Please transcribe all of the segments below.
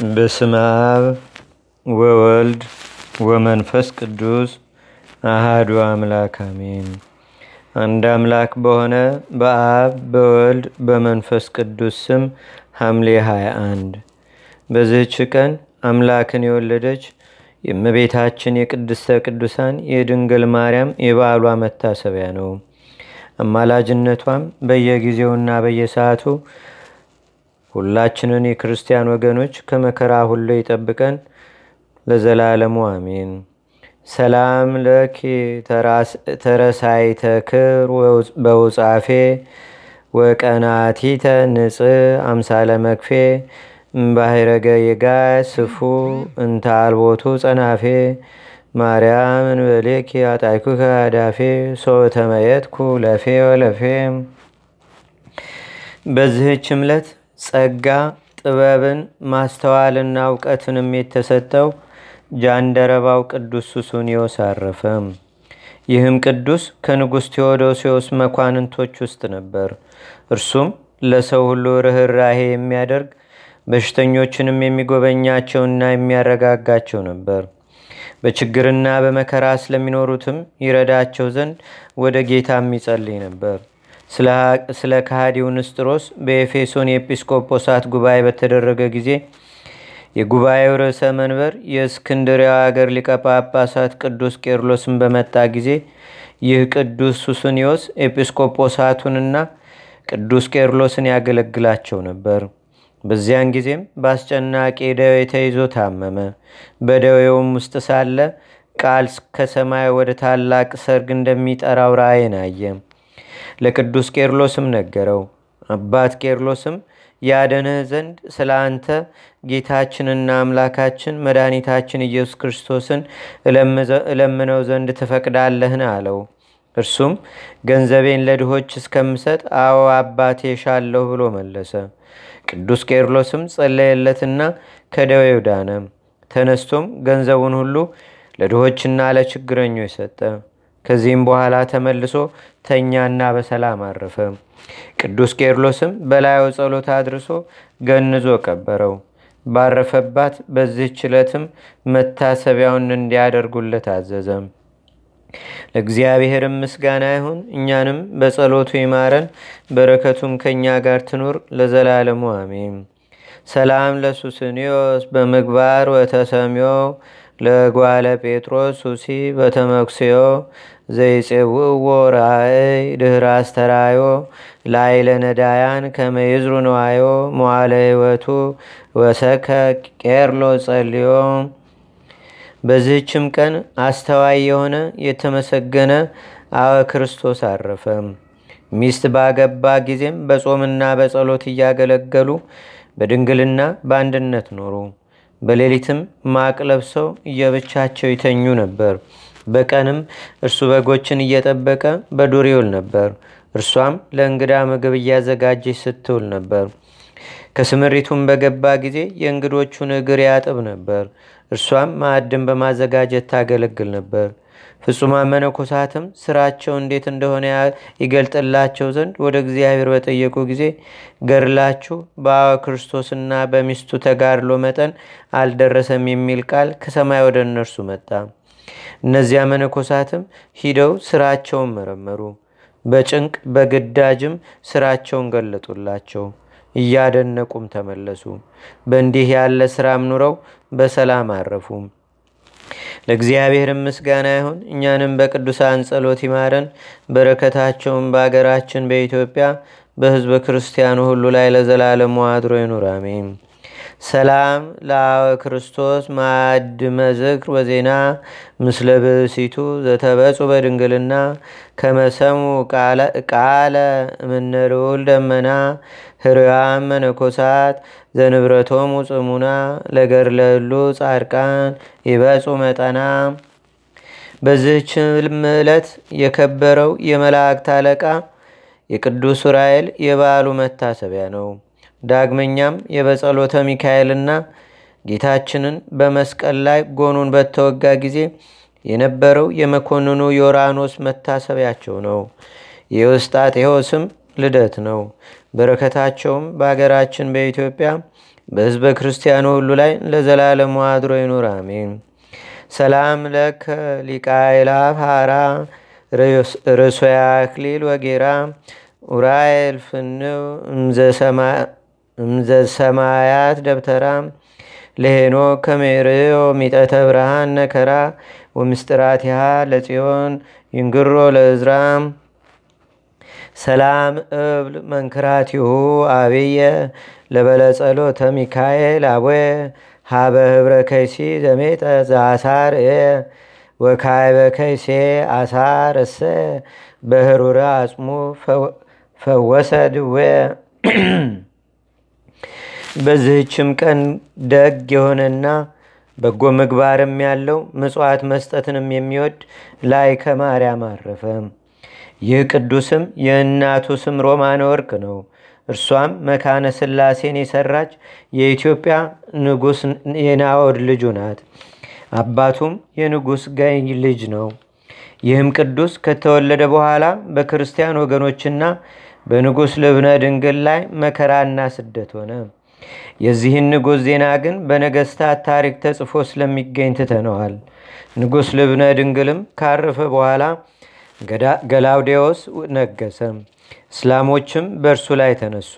በስመ አብ ወወልድ ወመንፈስ ቅዱስ አሃዱ አምላክ አሜን። አንድ አምላክ በሆነ በአብ በወልድ በመንፈስ ቅዱስ ስም ሐምሌ 21 በዚህች ቀን አምላክን የወለደች የእመቤታችን የቅድስተ ቅዱሳን የድንግል ማርያም የበዓሏ መታሰቢያ ነው። አማላጅነቷም በየጊዜውና በየሰዓቱ ሁላችንን የክርስቲያን ወገኖች ከመከራ ሁሉ ይጠብቀን ለዘላለሙ አሜን። ሰላም ለኪ ተረሳይተ ክር በውጻፌ ወቀናቲተ ንጽ አምሳለ መክፌ እምባሕረገ የጋይ ስፉ እንተ አልቦቱ ጸናፌ ማርያም እንበሌኪ አጣይኩከ አዳፌ ሶተመየጥኩ ለፌ ወለፌ። በዚህች ዕለት ጸጋ ጥበብን ማስተዋልና እውቀትንም የተሰጠው ጃንደረባው ቅዱስ ሱሱንዮስ አረፈ። ይህም ቅዱስ ከንጉሥ ቴዎዶሲዎስ መኳንንቶች ውስጥ ነበር። እርሱም ለሰው ሁሉ ርኅራሄ የሚያደርግ በሽተኞችንም የሚጎበኛቸውና የሚያረጋጋቸው ነበር። በችግርና በመከራ ስለሚኖሩትም ይረዳቸው ዘንድ ወደ ጌታም ይጸልይ ነበር። ስለ ከሃዲው ንስጥሮስ በኤፌሶን የኤጲስቆጶሳት ጉባኤ በተደረገ ጊዜ የጉባኤው ርዕሰ መንበር የእስክንድሪያው አገር ሊቀ ጳጳሳት ቅዱስ ቄርሎስን በመጣ ጊዜ ይህ ቅዱስ ሱስንዮስ ኤጲስቆጶሳቱንና ቅዱስ ቄርሎስን ያገለግላቸው ነበር። በዚያን ጊዜም በአስጨናቂ ደዌ ተይዞ ታመመ። በደዌውም ውስጥ ሳለ ቃል ከሰማይ ወደ ታላቅ ሰርግ እንደሚጠራው ራእይን አየ። ለቅዱስ ቄርሎስም ነገረው። አባት ቄርሎስም ያደንህ ዘንድ ስለ አንተ ጌታችንና አምላካችን መድኃኒታችን ኢየሱስ ክርስቶስን እለምነው ዘንድ ትፈቅዳለህን? አለው። እርሱም ገንዘቤን ለድሆች እስከምሰጥ አዎ አባቴ ሻለሁ ብሎ መለሰ። ቅዱስ ቄርሎስም ጸለየለትና ከደዌው ዳነ። ተነስቶም ገንዘቡን ሁሉ ለድሆችና ለችግረኞች ሰጠ። ከዚህም በኋላ ተመልሶ ተኛና በሰላም አረፈ። ቅዱስ ቄርሎስም በላዩ ጸሎት አድርሶ ገንዞ ቀበረው። ባረፈባት በዚህች ዕለትም መታሰቢያውን እንዲያደርጉለት አዘዘ። ለእግዚአብሔርም ምስጋና ይሁን። እኛንም በጸሎቱ ይማረን፣ በረከቱም ከእኛ ጋር ትኑር ለዘላለሙ አሜን። ሰላም ለሱስንዮስ በምግባር ወተሰሚዮ ለጓለ ጴጥሮስ ሱሲ በተመክስዮ ዘይፄውእዎ ራእይ ድህረ አስተራዮ ላይለ ነዳያን ከመይዝሩ ነዋዮ መዋለ ህይወቱ ወሰከ ቄርሎ ጸልዮ። በዚህችም ቀን አስተዋይ የሆነ የተመሰገነ አወ ክርስቶስ አረፈ። ሚስት ባገባ ጊዜም በጾምና በጸሎት እያገለገሉ በድንግልና በአንድነት ኖሩ። በሌሊትም ማቅ ለብሰው እየብቻቸው ይተኙ ነበር። በቀንም እርሱ በጎችን እየጠበቀ በዱር ይውል ነበር። እርሷም ለእንግዳ ምግብ እያዘጋጀች ስትውል ነበር። ከስምሪቱም በገባ ጊዜ የእንግዶቹን እግር ያጥብ ነበር። እርሷም ማዕድን በማዘጋጀት ታገለግል ነበር። ፍጹማን መነኮሳትም ስራቸው እንዴት እንደሆነ ይገልጥላቸው ዘንድ ወደ እግዚአብሔር በጠየቁ ጊዜ ገድላችሁ በአወ ክርስቶስና በሚስቱ ተጋድሎ መጠን አልደረሰም የሚል ቃል ከሰማይ ወደ እነርሱ መጣ። እነዚያ መነኮሳትም ሂደው ስራቸውን መረመሩ። በጭንቅ በግዳጅም ስራቸውን ገለጡላቸው። እያደነቁም ተመለሱ። በእንዲህ ያለ ስራም ኑረው በሰላም አረፉም። ለእግዚአብሔር ምስጋና ይሁን። እኛንም በቅዱሳን ጸሎት ይማረን። በረከታቸውን በአገራችን በኢትዮጵያ በህዝበ ክርስቲያኑ ሁሉ ላይ ለዘላለሙ አድሮ ይኑር፣ አሜን። ሰላም ለአወ ክርስቶስ ማዕድ መዝክር ወዜና ምስለ ብእሲቱ ዘተበጹ በድንግልና ከመሰሙ ቃለ እምነልዑል ደመና ህርያም መነኮሳት ዘንብረቶሙ ጽሙና ለገድለሉ ጻድቃን ይበጹ መጠና። በዚህችም ዕለት የከበረው የመላእክት አለቃ የቅዱስ ዑራኤል የበዓሉ መታሰቢያ ነው። ዳግመኛም የበጸሎተ ሚካኤልና ጌታችንን በመስቀል ላይ ጎኑን በተወጋ ጊዜ የነበረው የመኮንኑ ዮራኖስ መታሰቢያቸው ነው። የውስጣጤዎስም ልደት ነው። በረከታቸውም በአገራችን በኢትዮጵያ በሕዝበ ክርስቲያኑ ሁሉ ላይ ለዘላለሙ አድሮ ይኑር፣ አሜን። ሰላም ለከ ሊቃይላፍ ሃራ ርሶያ አክሊል ወጌራ ኡራኤል ፍንው እምዘሰማያት ደብተራ ለሄኖ ከሜርዮ ሚጠተ ብርሃን ነከራ ወምስጥራቲሃ ለጽዮን ይንግሮ ለእዝራ። ሰላም እብል መንክራቲሁ አብየ ለበለጸሎተ ሚካኤል አቦየ ሃበ ህብረ ከይሲ ዘሜጠ ዘአሳር እ ወካይበ ከይሴ አሳር እሰ። በህሩረ አጽሙ ፈወሰ ድዌ በዚህችም ቀን ደግ የሆነና በጎ ምግባርም ያለው ምጽዋት መስጠትንም የሚወድ ላይ ከማርያም አረፈ። ይህ ቅዱስም የእናቱ ስም ሮማነ ወርቅ ነው። እርሷም መካነ ስላሴን የሰራች የኢትዮጵያ ንጉሥ የናኦድ ልጁ ናት። አባቱም የንጉሥ ጋይ ልጅ ነው። ይህም ቅዱስ ከተወለደ በኋላ በክርስቲያን ወገኖችና በንጉሥ ልብነ ድንግል ላይ መከራና ስደት ሆነ። የዚህን ንጉሥ ዜና ግን በነገስታት ታሪክ ተጽፎ ስለሚገኝ ትተነዋል። ንጉሥ ልብነ ድንግልም ካረፈ በኋላ ገላውዴዎስ ነገሰ። እስላሞችም በእርሱ ላይ ተነሱ።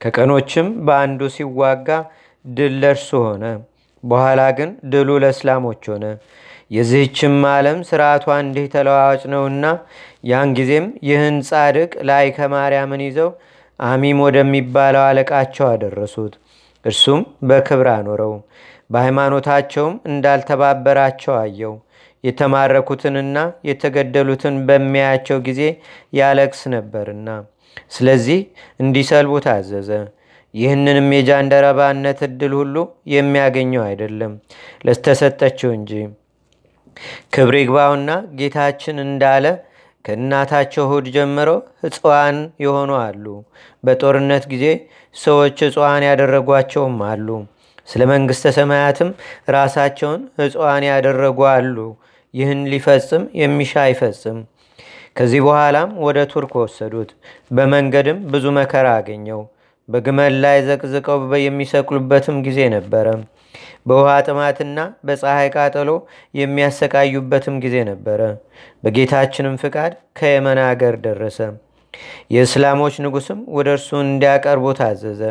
ከቀኖችም በአንዱ ሲዋጋ ድል ለእርሱ ሆነ። በኋላ ግን ድሉ ለእስላሞች ሆነ። የዚህችም ዓለም ስርዓቷ እንዲህ ተለዋዋጭ ነውና ያን ጊዜም ይህን ጻድቅ ላይ ከማርያምን ይዘው አሚም ወደሚባለው አለቃቸው አደረሱት። እርሱም በክብር አኖረው። በሃይማኖታቸውም እንዳልተባበራቸው አየው። የተማረኩትንና የተገደሉትን በሚያያቸው ጊዜ ያለቅስ ነበርና፣ ስለዚህ እንዲሰልቡ ታዘዘ። ይህንንም የጃንደረባነት ዕድል ሁሉ የሚያገኘው አይደለም ለስተሰጠችው እንጂ። ክብር ይግባውና ጌታችን እንዳለ ከእናታቸው እሁድ ጀምረው ሕፅዋን የሆኑ አሉ። በጦርነት ጊዜ ሰዎች ሕፅዋን ያደረጓቸውም አሉ። ስለ መንግሥተ ሰማያትም ራሳቸውን ሕፅዋን ያደረጉ አሉ። ይህን ሊፈጽም የሚሻ አይፈጽም። ከዚህ በኋላም ወደ ቱርክ ወሰዱት። በመንገድም ብዙ መከራ አገኘው። በግመል ላይ ዘቅዝቀው የሚሰቅሉበትም ጊዜ ነበረ። በውሃ ጥማትና በፀሐይ ቃጠሎ የሚያሰቃዩበትም ጊዜ ነበረ። በጌታችንም ፍቃድ ከየመን አገር ደረሰ። የእስላሞች ንጉስም ወደ እርሱ እንዲያቀርቡ ታዘዘ።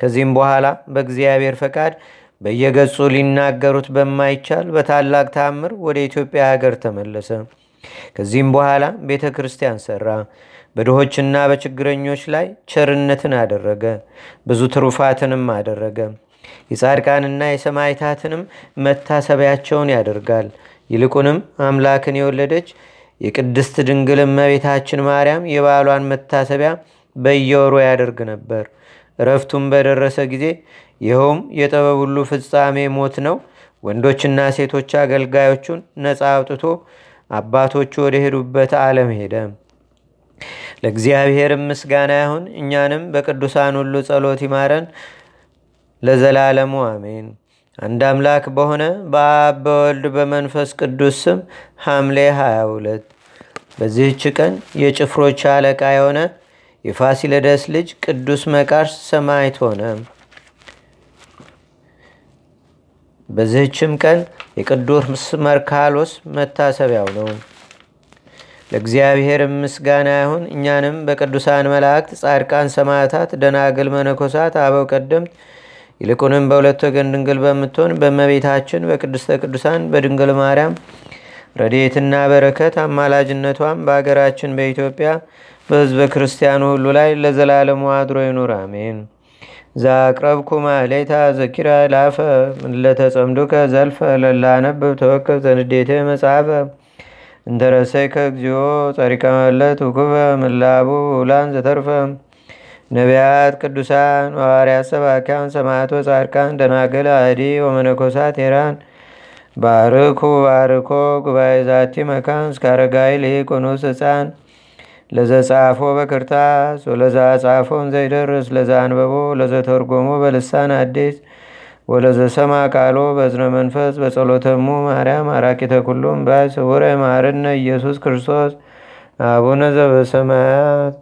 ከዚህም በኋላ በእግዚአብሔር ፈቃድ በየገጹ ሊናገሩት በማይቻል በታላቅ ታምር ወደ ኢትዮጵያ ሀገር ተመለሰ። ከዚህም በኋላ ቤተ ክርስቲያን ሰራ። በድሆችና በችግረኞች ላይ ቸርነትን አደረገ። ብዙ ትሩፋትንም አደረገ። የጻድቃንና የሰማይታትንም መታሰቢያቸውን ያደርጋል። ይልቁንም አምላክን የወለደች የቅድስት ድንግል እመቤታችን ማርያም የባሏን መታሰቢያ በየወሩ ያደርግ ነበር። እረፍቱም በደረሰ ጊዜ ይኸውም የጥበብ ሁሉ ፍጻሜ ሞት ነው። ወንዶችና ሴቶች አገልጋዮቹን ነፃ አውጥቶ አባቶቹ ወደ ሄዱበት ዓለም ሄደ። ለእግዚአብሔርም ምስጋና ይሁን። እኛንም በቅዱሳን ሁሉ ጸሎት ይማረን ለዘላለሙ አሜን። አንድ አምላክ በሆነ በአብ በወልድ በመንፈስ ቅዱስ ስም ሐምሌ 22 በዚህች ቀን የጭፍሮች አለቃ የሆነ የፋሲለደስ ልጅ ቅዱስ መቃርስ ሰማዕት ሆነ። በዚህችም ቀን የቅዱስ መርካሎስ መታሰቢያው ነው። ለእግዚአብሔር ምስጋና ይሁን። እኛንም በቅዱሳን መላእክት፣ ጻድቃን፣ ሰማዕታት፣ ደናግል፣ መነኮሳት፣ አበው ቀደምት ይልቁንም በሁለት ወገን ድንግል በምትሆን በእመቤታችን በቅድስተ ቅዱሳን በድንግል ማርያም ረድኤትና በረከት አማላጅነቷም በአገራችን በኢትዮጵያ በሕዝበ ክርስቲያኑ ሁሉ ላይ ለዘላለሙ አድሮ ይኑር፣ አሜን። ዛቅረብኩ ማሌታ ዘኪራ ላፈ ለተጸምዱከ ዘልፈ ለላነብብ ተወከብ ዘንዴቴ መጽሐፈ እንተረሰይከ እግዚኦ ጸሪቀ መለት ምላቡ ውላን ዘተርፈ ነቢያት፣ ቅዱሳን፣ ሐዋርያት፣ ሰባኪያን፣ ሰማዕቶ፣ ጻድቃን፣ ደናግል፣ አዲ ወመነኮሳት ሄራን ባርኩ ባርኮ ጉባኤ ዛቲ መካን እስከ አረጋዊ ሊቆኖስ ህፃን ለዘጻፎ በክርታስ ወለዛ ጻፎን ዘይደርስ ለዛ አንበቦ ለዘተርጎሞ በልሳን አዲስ ወለዘሰማ ቃሎ በዝነ መንፈስ በጸሎተሙ ማርያም አራቂተ ኩሉም ባይ ስውረ ማርነ ኢየሱስ ክርስቶስ አቡነ ዘበሰማያት